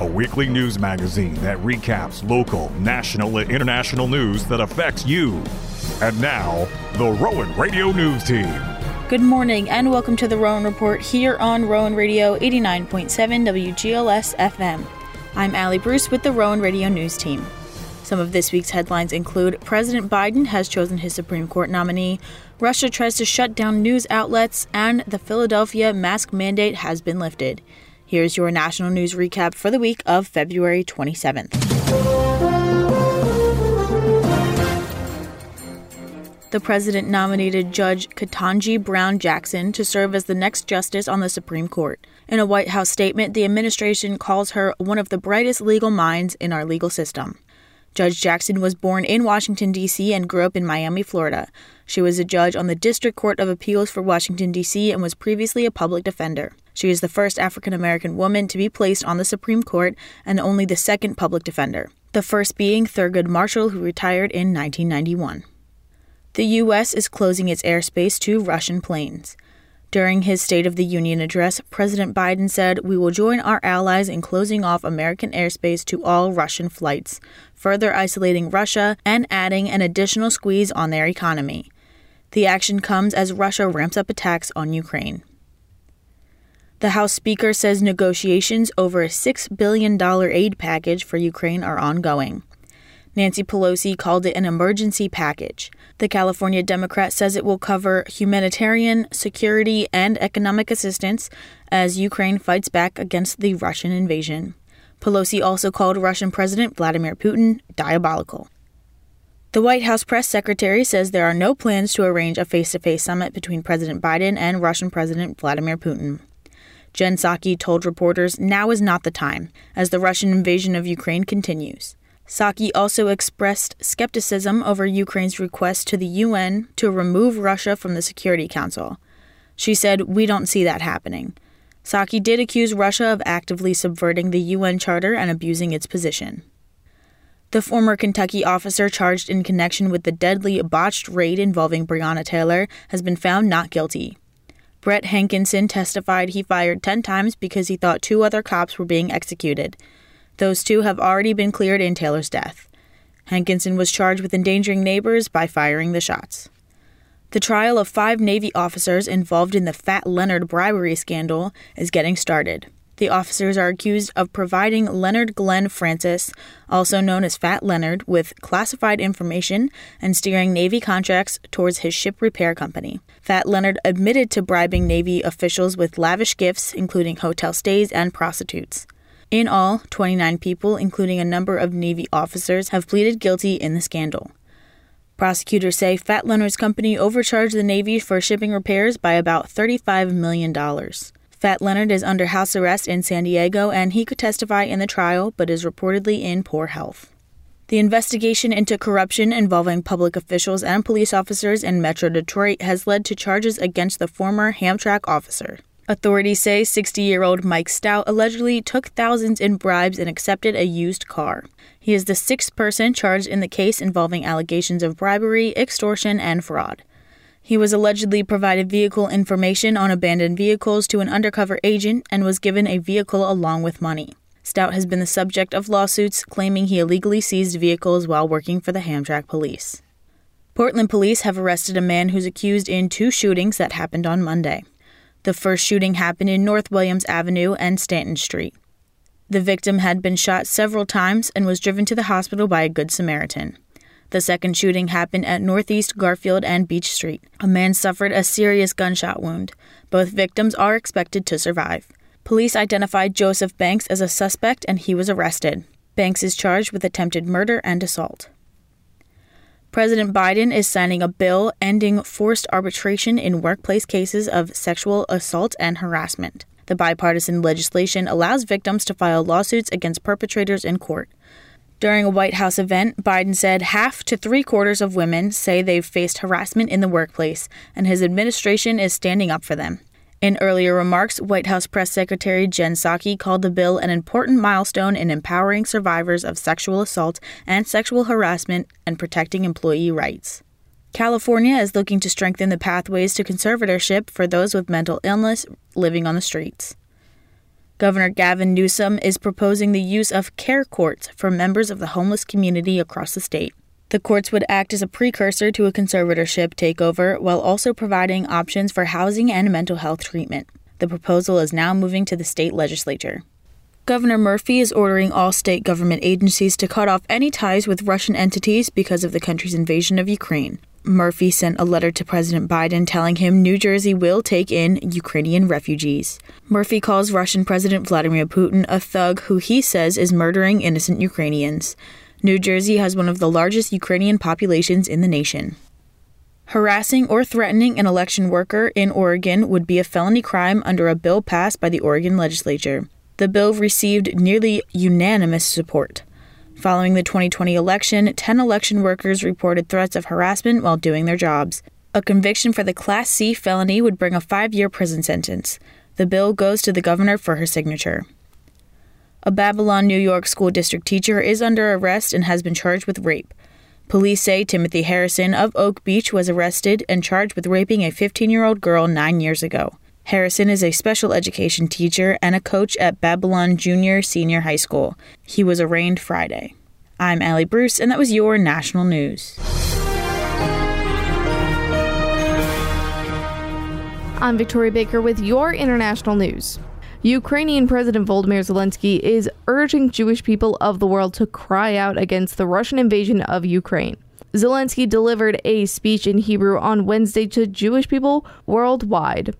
a weekly news magazine that recaps local, national, and international news that affects you. And now, the Rowan Radio News Team. Good morning and welcome to the Rowan Report here on Rowan Radio 89.7 WGLS FM. I'm Allie Bruce with the Rowan Radio News Team. Some of this week's headlines include President Biden has chosen his Supreme Court nominee, Russia tries to shut down news outlets, and the Philadelphia mask mandate has been lifted. Here's your national news recap for the week of February 27th. The president nominated Judge Ketanji Brown Jackson to serve as the next justice on the Supreme Court. In a White House statement, the administration calls her one of the brightest legal minds in our legal system. Judge Jackson was born in Washington, D.C., and grew up in Miami, Florida. She was a judge on the District Court of Appeals for Washington, D.C., and was previously a public defender. She is the first African American woman to be placed on the Supreme Court and only the second public defender, the first being Thurgood Marshall, who retired in 1991. The U.S. is closing its airspace to Russian planes. During his State of the Union address, President Biden said, We will join our allies in closing off American airspace to all Russian flights, further isolating Russia and adding an additional squeeze on their economy. The action comes as Russia ramps up attacks on Ukraine. The House Speaker says negotiations over a $6 billion aid package for Ukraine are ongoing. Nancy Pelosi called it an emergency package. The California Democrat says it will cover humanitarian, security, and economic assistance as Ukraine fights back against the Russian invasion. Pelosi also called Russian President Vladimir Putin diabolical. The White House press secretary says there are no plans to arrange a face to face summit between President Biden and Russian President Vladimir Putin. Jen Psaki told reporters now is not the time, as the Russian invasion of Ukraine continues. Psaki also expressed skepticism over Ukraine's request to the UN to remove Russia from the Security Council. She said, We don't see that happening. Psaki did accuse Russia of actively subverting the UN Charter and abusing its position. The former Kentucky officer charged in connection with the deadly botched raid involving Breonna Taylor has been found not guilty. Brett Hankinson testified he fired 10 times because he thought two other cops were being executed. Those two have already been cleared in Taylor's death. Hankinson was charged with endangering neighbors by firing the shots. The trial of five Navy officers involved in the Fat Leonard bribery scandal is getting started. The officers are accused of providing Leonard Glenn Francis, also known as Fat Leonard, with classified information and steering Navy contracts towards his ship repair company. Fat Leonard admitted to bribing Navy officials with lavish gifts, including hotel stays and prostitutes. In all, 29 people, including a number of Navy officers, have pleaded guilty in the scandal. Prosecutors say Fat Leonard's company overcharged the Navy for shipping repairs by about $35 million. Fat Leonard is under house arrest in San Diego and he could testify in the trial but is reportedly in poor health. The investigation into corruption involving public officials and police officers in Metro Detroit has led to charges against the former Hamtramck officer. Authorities say 60 year old Mike Stout allegedly took thousands in bribes and accepted a used car. He is the sixth person charged in the case involving allegations of bribery, extortion, and fraud. He was allegedly provided vehicle information on abandoned vehicles to an undercover agent and was given a vehicle along with money. Stout has been the subject of lawsuits claiming he illegally seized vehicles while working for the Hamtramck police. Portland police have arrested a man who's accused in two shootings that happened on Monday. The first shooting happened in North Williams Avenue and Stanton Street. The victim had been shot several times and was driven to the hospital by a Good Samaritan. The second shooting happened at Northeast Garfield and Beech Street. A man suffered a serious gunshot wound. Both victims are expected to survive. Police identified Joseph Banks as a suspect and he was arrested. Banks is charged with attempted murder and assault. President Biden is signing a bill ending forced arbitration in workplace cases of sexual assault and harassment. The bipartisan legislation allows victims to file lawsuits against perpetrators in court. During a White House event, Biden said half to three quarters of women say they've faced harassment in the workplace, and his administration is standing up for them. In earlier remarks, White House Press Secretary Jen Psaki called the bill an important milestone in empowering survivors of sexual assault and sexual harassment and protecting employee rights. California is looking to strengthen the pathways to conservatorship for those with mental illness living on the streets. Governor Gavin Newsom is proposing the use of care courts for members of the homeless community across the state. The courts would act as a precursor to a conservatorship takeover while also providing options for housing and mental health treatment. The proposal is now moving to the state legislature. Governor Murphy is ordering all state government agencies to cut off any ties with Russian entities because of the country's invasion of Ukraine. Murphy sent a letter to President Biden telling him New Jersey will take in Ukrainian refugees. Murphy calls Russian President Vladimir Putin a thug who he says is murdering innocent Ukrainians. New Jersey has one of the largest Ukrainian populations in the nation. Harassing or threatening an election worker in Oregon would be a felony crime under a bill passed by the Oregon legislature. The bill received nearly unanimous support. Following the 2020 election, 10 election workers reported threats of harassment while doing their jobs. A conviction for the Class C felony would bring a five year prison sentence. The bill goes to the governor for her signature. A Babylon, New York school district teacher is under arrest and has been charged with rape. Police say Timothy Harrison of Oak Beach was arrested and charged with raping a 15 year old girl nine years ago. Harrison is a special education teacher and a coach at Babylon Junior Senior High School. He was arraigned Friday. I'm Allie Bruce, and that was your national news. I'm Victoria Baker with your international news. Ukrainian President Volodymyr Zelensky is urging Jewish people of the world to cry out against the Russian invasion of Ukraine. Zelensky delivered a speech in Hebrew on Wednesday to Jewish people worldwide.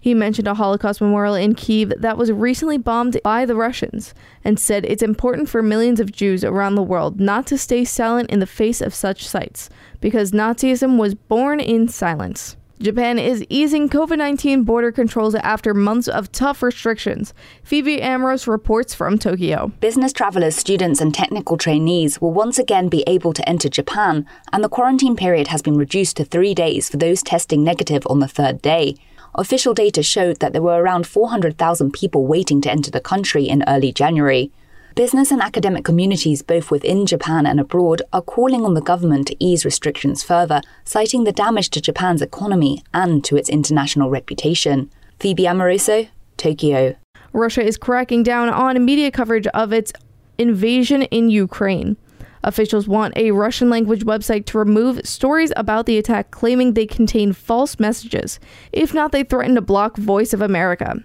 He mentioned a Holocaust memorial in Kiev that was recently bombed by the Russians and said it's important for millions of Jews around the world not to stay silent in the face of such sights because Nazism was born in silence. Japan is easing COVID 19 border controls after months of tough restrictions. Phoebe Amoroso reports from Tokyo. Business travelers, students, and technical trainees will once again be able to enter Japan, and the quarantine period has been reduced to three days for those testing negative on the third day. Official data showed that there were around 400,000 people waiting to enter the country in early January. Business and academic communities, both within Japan and abroad, are calling on the government to ease restrictions further, citing the damage to Japan's economy and to its international reputation. Phoebe Amoroso, Tokyo. Russia is cracking down on media coverage of its invasion in Ukraine. Officials want a Russian language website to remove stories about the attack claiming they contain false messages. If not, they threaten to block Voice of America.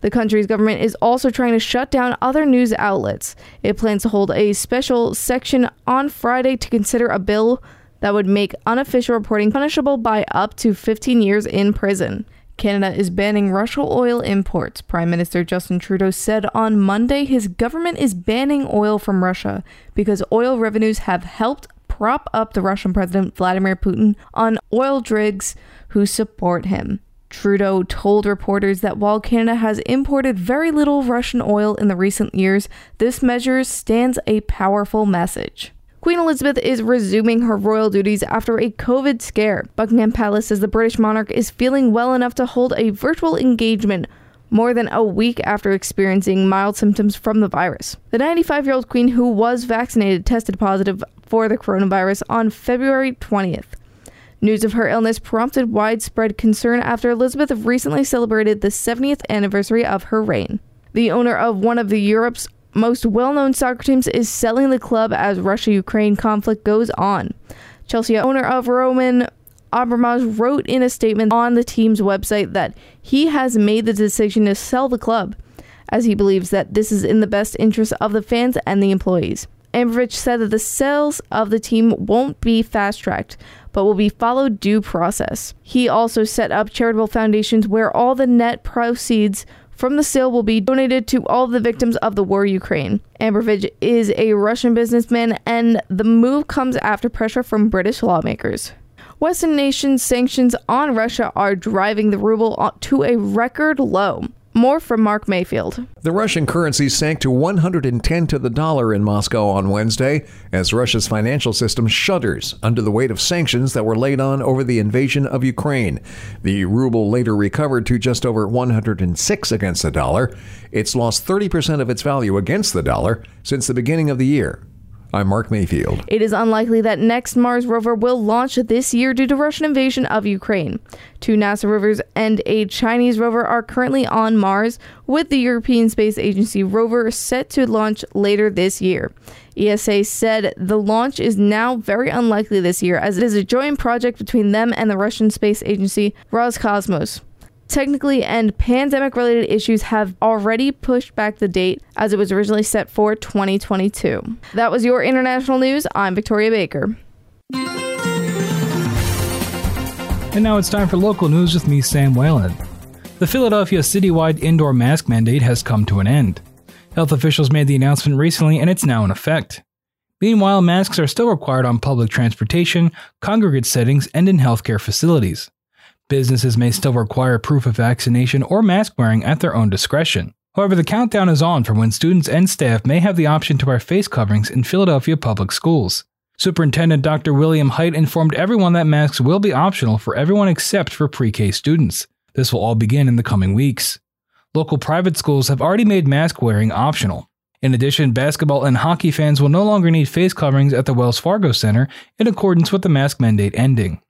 The country's government is also trying to shut down other news outlets. It plans to hold a special section on Friday to consider a bill that would make unofficial reporting punishable by up to 15 years in prison. Canada is banning Russian oil imports. Prime Minister Justin Trudeau said on Monday his government is banning oil from Russia because oil revenues have helped prop up the Russian President Vladimir Putin on oil rigs who support him. Trudeau told reporters that while Canada has imported very little Russian oil in the recent years, this measure stands a powerful message. Queen Elizabeth is resuming her royal duties after a COVID scare. Buckingham Palace says the British monarch is feeling well enough to hold a virtual engagement more than a week after experiencing mild symptoms from the virus. The 95 year old queen, who was vaccinated, tested positive for the coronavirus on February 20th. News of her illness prompted widespread concern after Elizabeth recently celebrated the 70th anniversary of her reign. The owner of one of the Europe's most well known soccer teams is selling the club as Russia Ukraine conflict goes on. Chelsea owner of Roman Abramovich wrote in a statement on the team's website that he has made the decision to sell the club as he believes that this is in the best interest of the fans and the employees. Abramovich said that the sales of the team won't be fast tracked, but will be followed due process. He also set up charitable foundations where all the net proceeds from the sale will be donated to all the victims of the war Ukraine. Abramovich is a Russian businessman, and the move comes after pressure from British lawmakers. Western nations' sanctions on Russia are driving the ruble to a record low. More from Mark Mayfield. The Russian currency sank to 110 to the dollar in Moscow on Wednesday as Russia's financial system shudders under the weight of sanctions that were laid on over the invasion of Ukraine. The ruble later recovered to just over 106 against the dollar. It's lost 30% of its value against the dollar since the beginning of the year. I'm Mark Mayfield. It is unlikely that next Mars rover will launch this year due to Russian invasion of Ukraine. Two NASA rovers and a Chinese rover are currently on Mars, with the European Space Agency rover set to launch later this year. ESA said the launch is now very unlikely this year as it is a joint project between them and the Russian Space Agency Roscosmos technically and pandemic related issues have already pushed back the date as it was originally set for 2022. That was your international news. I'm Victoria Baker. And now it's time for local news with me, Sam Whalen. The Philadelphia citywide indoor mask mandate has come to an end. Health officials made the announcement recently and it's now in effect. Meanwhile, masks are still required on public transportation, congregate settings, and in healthcare facilities. Businesses may still require proof of vaccination or mask wearing at their own discretion. However, the countdown is on for when students and staff may have the option to wear face coverings in Philadelphia public schools. Superintendent Dr. William Hite informed everyone that masks will be optional for everyone except for pre K students. This will all begin in the coming weeks. Local private schools have already made mask wearing optional. In addition, basketball and hockey fans will no longer need face coverings at the Wells Fargo Center in accordance with the mask mandate ending.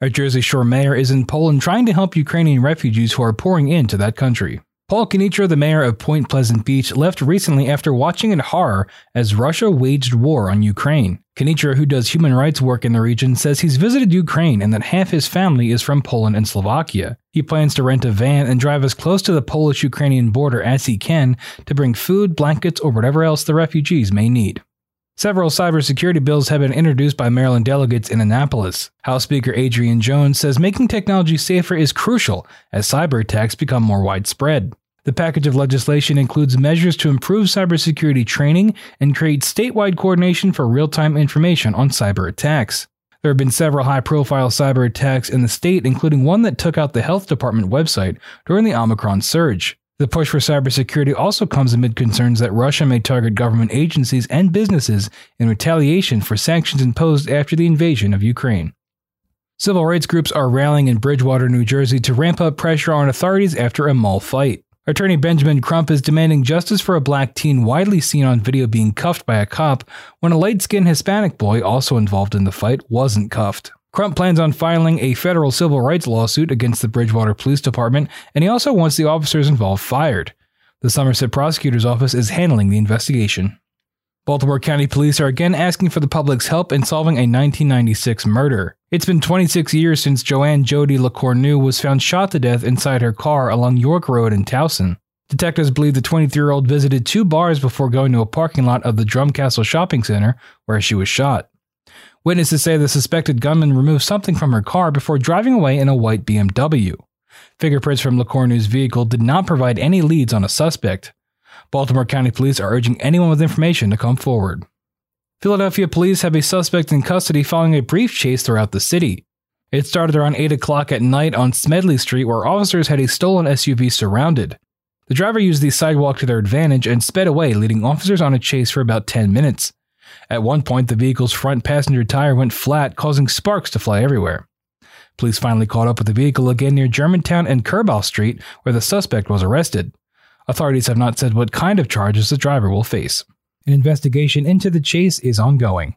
A Jersey Shore mayor is in Poland trying to help Ukrainian refugees who are pouring into that country. Paul Kanitra, the mayor of Point Pleasant Beach, left recently after watching in horror as Russia waged war on Ukraine. Kanitra, who does human rights work in the region, says he's visited Ukraine and that half his family is from Poland and Slovakia. He plans to rent a van and drive as close to the Polish Ukrainian border as he can to bring food, blankets, or whatever else the refugees may need. Several cybersecurity bills have been introduced by Maryland delegates in Annapolis. House Speaker Adrienne Jones says making technology safer is crucial as cyber attacks become more widespread. The package of legislation includes measures to improve cybersecurity training and create statewide coordination for real time information on cyber attacks. There have been several high profile cyber attacks in the state, including one that took out the health department website during the Omicron surge. The push for cybersecurity also comes amid concerns that Russia may target government agencies and businesses in retaliation for sanctions imposed after the invasion of Ukraine. Civil rights groups are rallying in Bridgewater, New Jersey to ramp up pressure on authorities after a mall fight. Attorney Benjamin Crump is demanding justice for a black teen widely seen on video being cuffed by a cop when a light skinned Hispanic boy, also involved in the fight, wasn't cuffed. Crump plans on filing a federal civil rights lawsuit against the Bridgewater Police Department, and he also wants the officers involved fired. The Somerset Prosecutor's Office is handling the investigation. Baltimore County Police are again asking for the public's help in solving a 1996 murder. It's been 26 years since Joanne Jody LeCornu was found shot to death inside her car along York Road in Towson. Detectives believe the 23 year old visited two bars before going to a parking lot of the Drumcastle Shopping Center where she was shot. Witnesses say the suspected gunman removed something from her car before driving away in a white BMW. Fingerprints from LeCornu's vehicle did not provide any leads on a suspect. Baltimore County Police are urging anyone with information to come forward. Philadelphia police have a suspect in custody following a brief chase throughout the city. It started around 8 o'clock at night on Smedley Street, where officers had a stolen SUV surrounded. The driver used the sidewalk to their advantage and sped away, leading officers on a chase for about 10 minutes. At one point, the vehicle's front passenger tire went flat, causing sparks to fly everywhere. Police finally caught up with the vehicle again near Germantown and Kerbal Street, where the suspect was arrested. Authorities have not said what kind of charges the driver will face. An investigation into the chase is ongoing.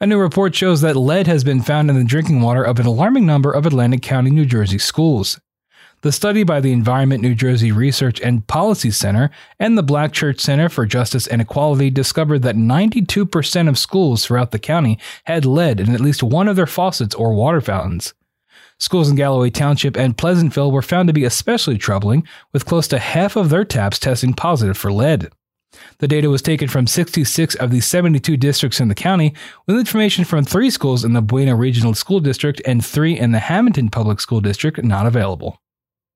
A new report shows that lead has been found in the drinking water of an alarming number of Atlantic County, New Jersey schools. The study by the Environment New Jersey Research and Policy Center and the Black Church Center for Justice and Equality discovered that 92% of schools throughout the county had lead in at least one of their faucets or water fountains. Schools in Galloway Township and Pleasantville were found to be especially troubling, with close to half of their taps testing positive for lead. The data was taken from 66 of the 72 districts in the county, with information from three schools in the Buena Regional School District and three in the Hamilton Public School District not available.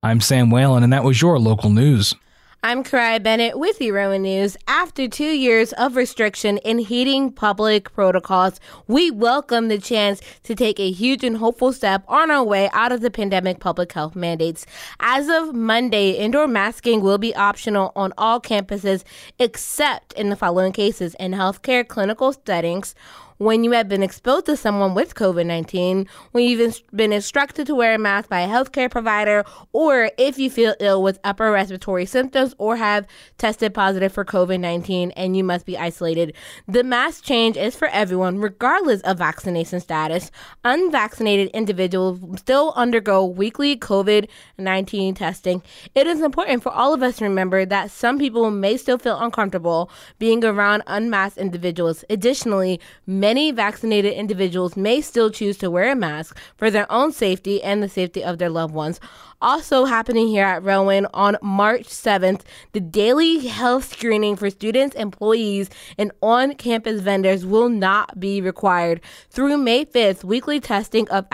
I'm Sam Whalen, and that was your local news. I'm Karai Bennett with the Rowan News. After two years of restriction in heating public protocols, we welcome the chance to take a huge and hopeful step on our way out of the pandemic public health mandates. As of Monday, indoor masking will be optional on all campuses except in the following cases in healthcare clinical settings when you have been exposed to someone with COVID 19, when you've been instructed to wear a mask by a healthcare provider, or if you feel ill with upper respiratory symptoms or have tested positive for COVID 19 and you must be isolated. The mask change is for everyone, regardless of vaccination status. Unvaccinated individuals still undergo weekly COVID 19 testing. It is important for all of us to remember that some people may still feel uncomfortable being around unmasked individuals. Additionally, many vaccinated individuals may still choose to wear a mask for their own safety and the safety of their loved ones. Also happening here at Rowan on March 7th, the daily health screening for students, employees, and on campus vendors will not be required. Through May 5th, weekly testing of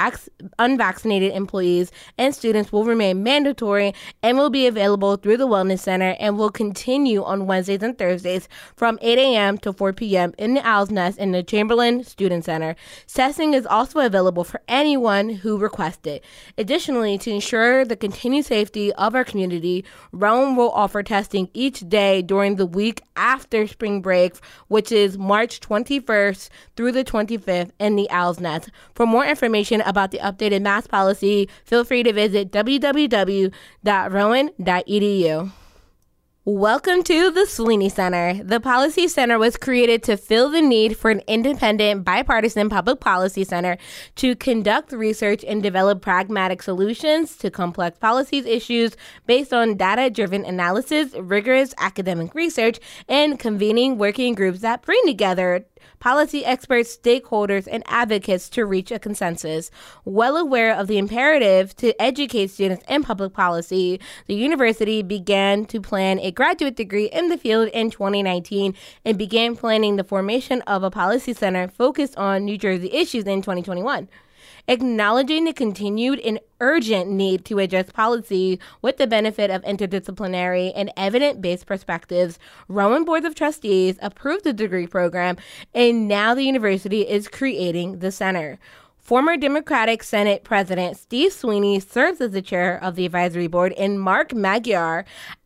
unvaccinated employees and students will remain mandatory and will be available through the Wellness Center and will continue on Wednesdays and Thursdays from 8 a.m. to 4 p.m. in the Owl's Nest in the Chamberlain Student Center. Testing is also available for anyone who requests it. Additionally, to ensure the continued safety of our community, Rowan will offer testing each day during the week after spring break, which is March 21st through the 25th in the Owl's Nest. For more information about the updated mask policy, feel free to visit www.rowan.edu. Welcome to the Sweeney Center. The Policy Center was created to fill the need for an independent, bipartisan public policy center to conduct research and develop pragmatic solutions to complex policies issues based on data driven analysis, rigorous academic research, and convening working groups that bring together policy experts, stakeholders, and advocates to reach a consensus. Well aware of the imperative to educate students in public policy, the university began to plan a graduate degree in the field in 2019 and began planning the formation of a policy center focused on New Jersey issues in 2021 acknowledging the continued and urgent need to adjust policy with the benefit of interdisciplinary and evidence based perspectives. Rowan Boards of Trustees approved the degree program, and now the university is creating the center. Former Democratic Senate President Steve Sweeney serves as the chair of the advisory board, and Mark Magyar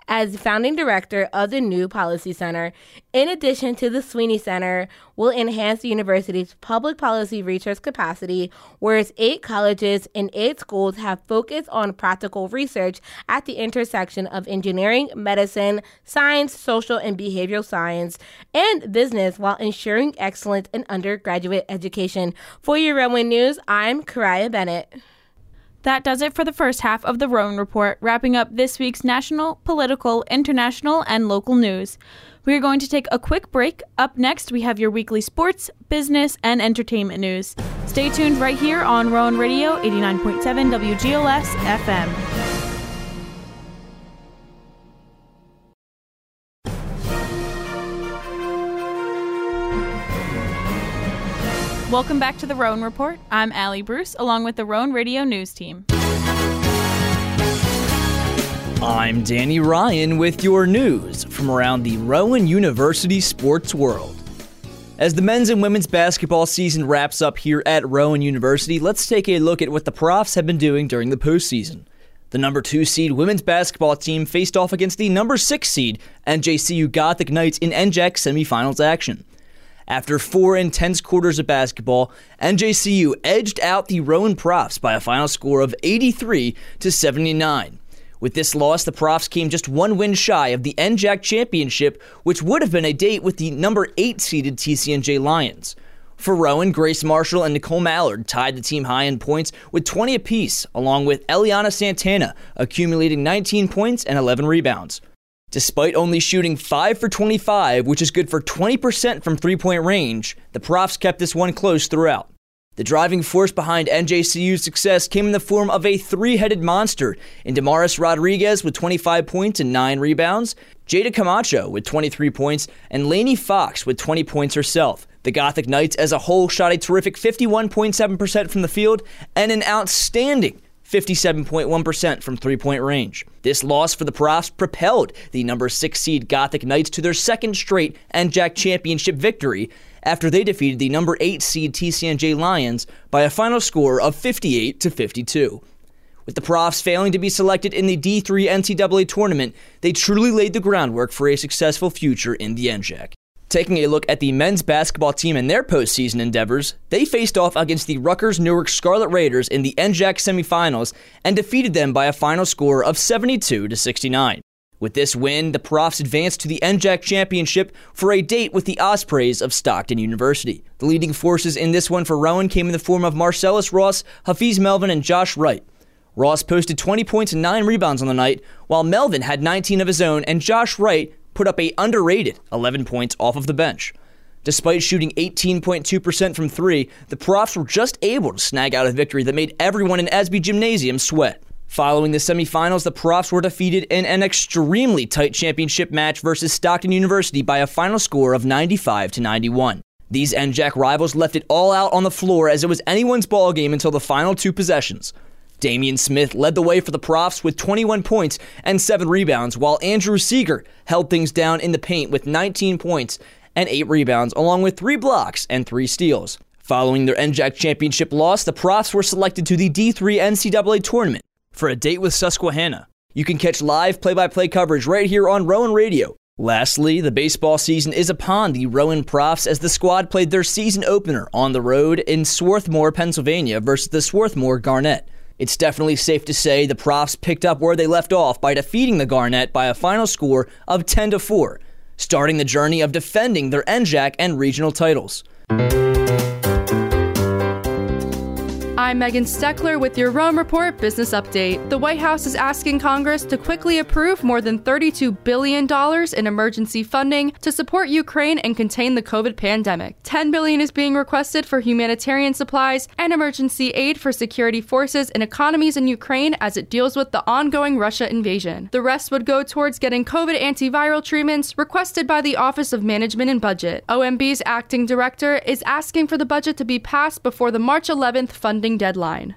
as founding director of the new Policy Center. In addition to the Sweeney Center, will enhance the university's public policy research capacity, whereas eight colleges and eight schools have focused on practical research at the intersection of engineering, medicine, science, social and behavioral science, and business while ensuring excellence in undergraduate education. For your Rowan News, I'm Karaya Bennett. That does it for the first half of the Rowan Report, wrapping up this week's national, political, international, and local news. We are going to take a quick break. Up next, we have your weekly sports, business, and entertainment news. Stay tuned right here on Rowan Radio 89.7 WGLS FM. Welcome back to the Rowan Report. I'm Allie Bruce, along with the Rowan Radio News team. I'm Danny Ryan with your news from around the Rowan University sports world. As the men's and women's basketball season wraps up here at Rowan University, let's take a look at what the Profs have been doing during the postseason. The number two seed women's basketball team faced off against the number six seed NJCU Gothic Knights in NJAC semifinals action. After four intense quarters of basketball, NJCU edged out the Rowan Profs by a final score of 83 to 79. With this loss, the Profs came just one win shy of the NJAC championship, which would have been a date with the number 8 seeded TCNJ Lions. For Rowan, Grace Marshall and Nicole Mallard tied the team high in points with 20 apiece, along with Eliana Santana accumulating 19 points and 11 rebounds. Despite only shooting 5 for 25, which is good for 20% from three point range, the Profs kept this one close throughout. The driving force behind NJCU's success came in the form of a three headed monster in Damaris Rodriguez with 25 points and 9 rebounds, Jada Camacho with 23 points, and Lainey Fox with 20 points herself. The Gothic Knights as a whole shot a terrific 51.7% from the field and an outstanding 57.1% from three point range. This loss for the Profs propelled the number six seed Gothic Knights to their second straight NJAC championship victory after they defeated the number eight seed TCNJ Lions by a final score of 58 to 52. With the Profs failing to be selected in the D3 NCAA tournament, they truly laid the groundwork for a successful future in the NJAC. Taking a look at the men's basketball team and their postseason endeavors, they faced off against the Rutgers Newark Scarlet Raiders in the NJAC semifinals and defeated them by a final score of 72 to 69. With this win, the Profs advanced to the NJAC championship for a date with the Ospreys of Stockton University. The leading forces in this one for Rowan came in the form of Marcellus Ross, Hafiz Melvin, and Josh Wright. Ross posted 20 points and 9 rebounds on the night, while Melvin had 19 of his own and Josh Wright put up a underrated 11 points off of the bench. Despite shooting 18.2% from three, the Profs were just able to snag out a victory that made everyone in Esby Gymnasium sweat. Following the semifinals, the Profs were defeated in an extremely tight championship match versus Stockton University by a final score of 95 to 91. These NJAC rivals left it all out on the floor as it was anyone's ball game until the final two possessions. Damian Smith led the way for the Profs with 21 points and 7 rebounds, while Andrew Seeger held things down in the paint with 19 points and 8 rebounds, along with 3 blocks and 3 steals. Following their NJAC championship loss, the Profs were selected to the D3 NCAA tournament for a date with Susquehanna. You can catch live play by play coverage right here on Rowan Radio. Lastly, the baseball season is upon the Rowan Profs as the squad played their season opener on the road in Swarthmore, Pennsylvania versus the Swarthmore Garnet. It's definitely safe to say the Profs picked up where they left off by defeating the Garnet by a final score of 10 to 4, starting the journey of defending their NJAC and regional titles. I'm Megan Steckler with your Rowan Report Business Update. The White House is asking Congress to quickly approve more than $32 billion in emergency funding to support Ukraine and contain the COVID pandemic. 10 billion is being requested for humanitarian supplies and emergency aid for security forces and economies in Ukraine as it deals with the ongoing Russia invasion. The rest would go towards getting COVID antiviral treatments requested by the Office of Management and Budget. OMB's acting director is asking for the budget to be passed before the March 11th funding.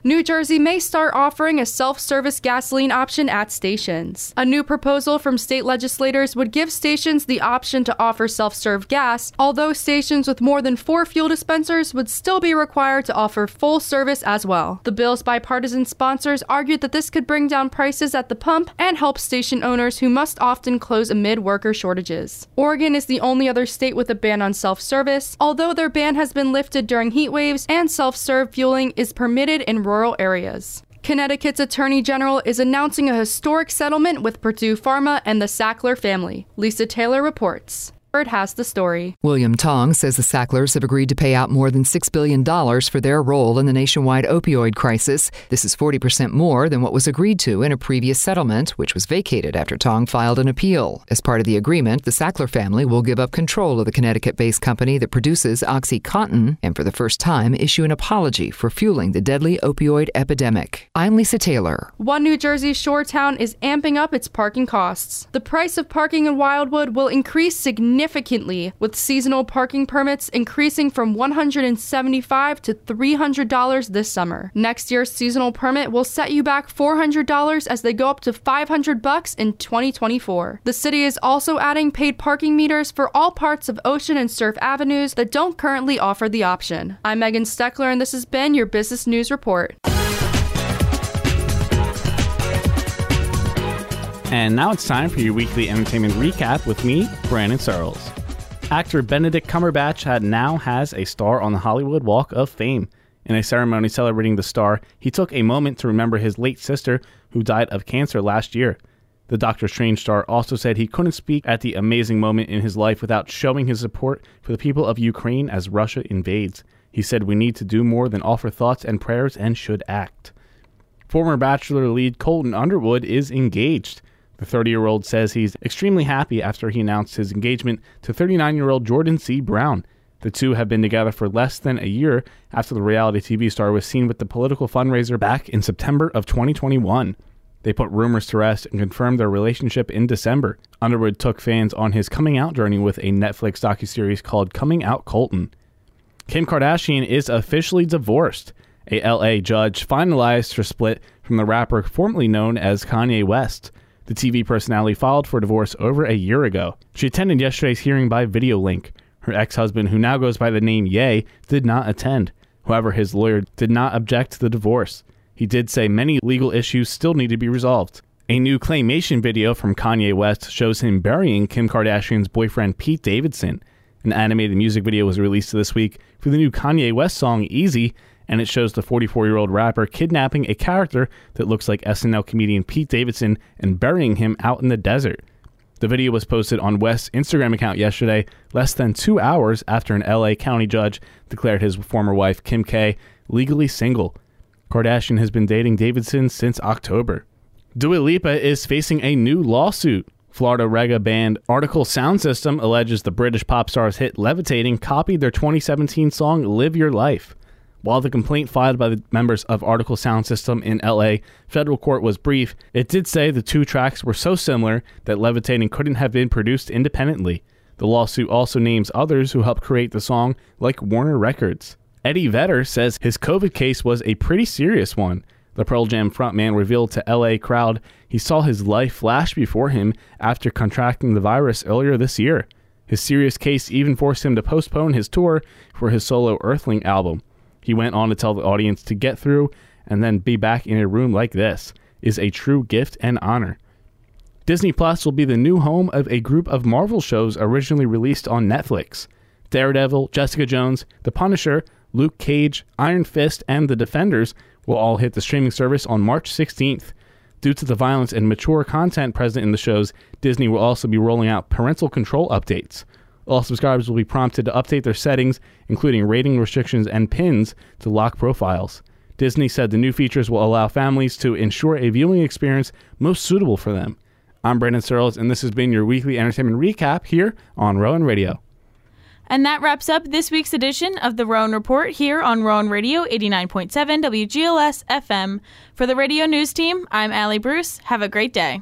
New Jersey may start offering a self service gasoline option at stations. A new proposal from state legislators would give stations the option to offer self serve gas, although stations with more than four fuel dispensers would still be required to offer full service as well. The bill's bipartisan sponsors argued that this could bring down prices at the pump and help station owners who must often close amid worker shortages. Oregon is the only other state with a ban on self service, although their ban has been lifted during heat waves and self serve fueling is permitted in rural areas. Connecticut's Attorney General is announcing a historic settlement with Purdue Pharma and the Sackler family. Lisa Taylor reports has the story. William Tong says the Sacklers have agreed to pay out more than $6 billion for their role in the nationwide opioid crisis. This is 40% more than what was agreed to in a previous settlement, which was vacated after Tong filed an appeal. As part of the agreement, the Sackler family will give up control of the Connecticut based company that produces OxyContin and for the first time issue an apology for fueling the deadly opioid epidemic. I'm Lisa Taylor. One New Jersey shore town is amping up its parking costs. The price of parking in Wildwood will increase significantly significantly, with seasonal parking permits increasing from 175 to $300 this summer. Next year's seasonal permit will set you back $400 as they go up to 500 bucks in 2024. The city is also adding paid parking meters for all parts of Ocean and Surf Avenues that don't currently offer the option. I'm Megan Steckler and this has been your Business News Report. And now it's time for your weekly entertainment recap with me, Brandon Searles. Actor Benedict Cumberbatch had now has a star on the Hollywood Walk of Fame. In a ceremony celebrating the star, he took a moment to remember his late sister, who died of cancer last year. The Doctor Strange star also said he couldn't speak at the amazing moment in his life without showing his support for the people of Ukraine as Russia invades. He said, We need to do more than offer thoughts and prayers and should act. Former Bachelor lead Colton Underwood is engaged. The 30 year old says he's extremely happy after he announced his engagement to 39 year old Jordan C. Brown. The two have been together for less than a year after the reality TV star was seen with the political fundraiser back in September of 2021. They put rumors to rest and confirmed their relationship in December. Underwood took fans on his coming out journey with a Netflix docuseries called Coming Out Colton. Kim Kardashian is officially divorced. A LA judge finalized her split from the rapper formerly known as Kanye West. The TV personality filed for divorce over a year ago. She attended yesterday's hearing by video link. Her ex husband, who now goes by the name Ye, did not attend. However, his lawyer did not object to the divorce. He did say many legal issues still need to be resolved. A new claymation video from Kanye West shows him burying Kim Kardashian's boyfriend Pete Davidson. An animated music video was released this week for the new Kanye West song Easy, and it shows the 44 year old rapper kidnapping a character that looks like SNL comedian Pete Davidson and burying him out in the desert. The video was posted on West's Instagram account yesterday, less than two hours after an LA County judge declared his former wife, Kim K, legally single. Kardashian has been dating Davidson since October. Dua Lipa is facing a new lawsuit. Florida reggae band Artikal Sound System alleges the British pop star's hit Levitating copied their 2017 song Live Your Life. While the complaint filed by the members of Artikal Sound System in LA federal court was brief, it did say the two tracks were so similar that Levitating couldn't have been produced independently. The lawsuit also names others who helped create the song, like Warner Records. Eddie Vedder says his COVID case was a pretty serious one. The Pearl Jam frontman revealed to LA crowd he saw his life flash before him after contracting the virus earlier this year. His serious case even forced him to postpone his tour for his solo Earthling album. He went on to tell the audience to get through and then be back in a room like this is a true gift and honor. Disney Plus will be the new home of a group of Marvel shows originally released on Netflix. Daredevil, Jessica Jones, The Punisher, Luke Cage, Iron Fist, and The Defenders will all hit the streaming service on March 16th. Due to the violence and mature content present in the shows, Disney will also be rolling out parental control updates. All subscribers will be prompted to update their settings, including rating restrictions and pins, to lock profiles. Disney said the new features will allow families to ensure a viewing experience most suitable for them. I'm Brandon Searles, and this has been your weekly entertainment recap here on Rowan Radio. And that wraps up this week's edition of the Rowan Report here on Rowan Radio 89.7 WGLS FM. For the radio news team, I'm Allie Bruce. Have a great day.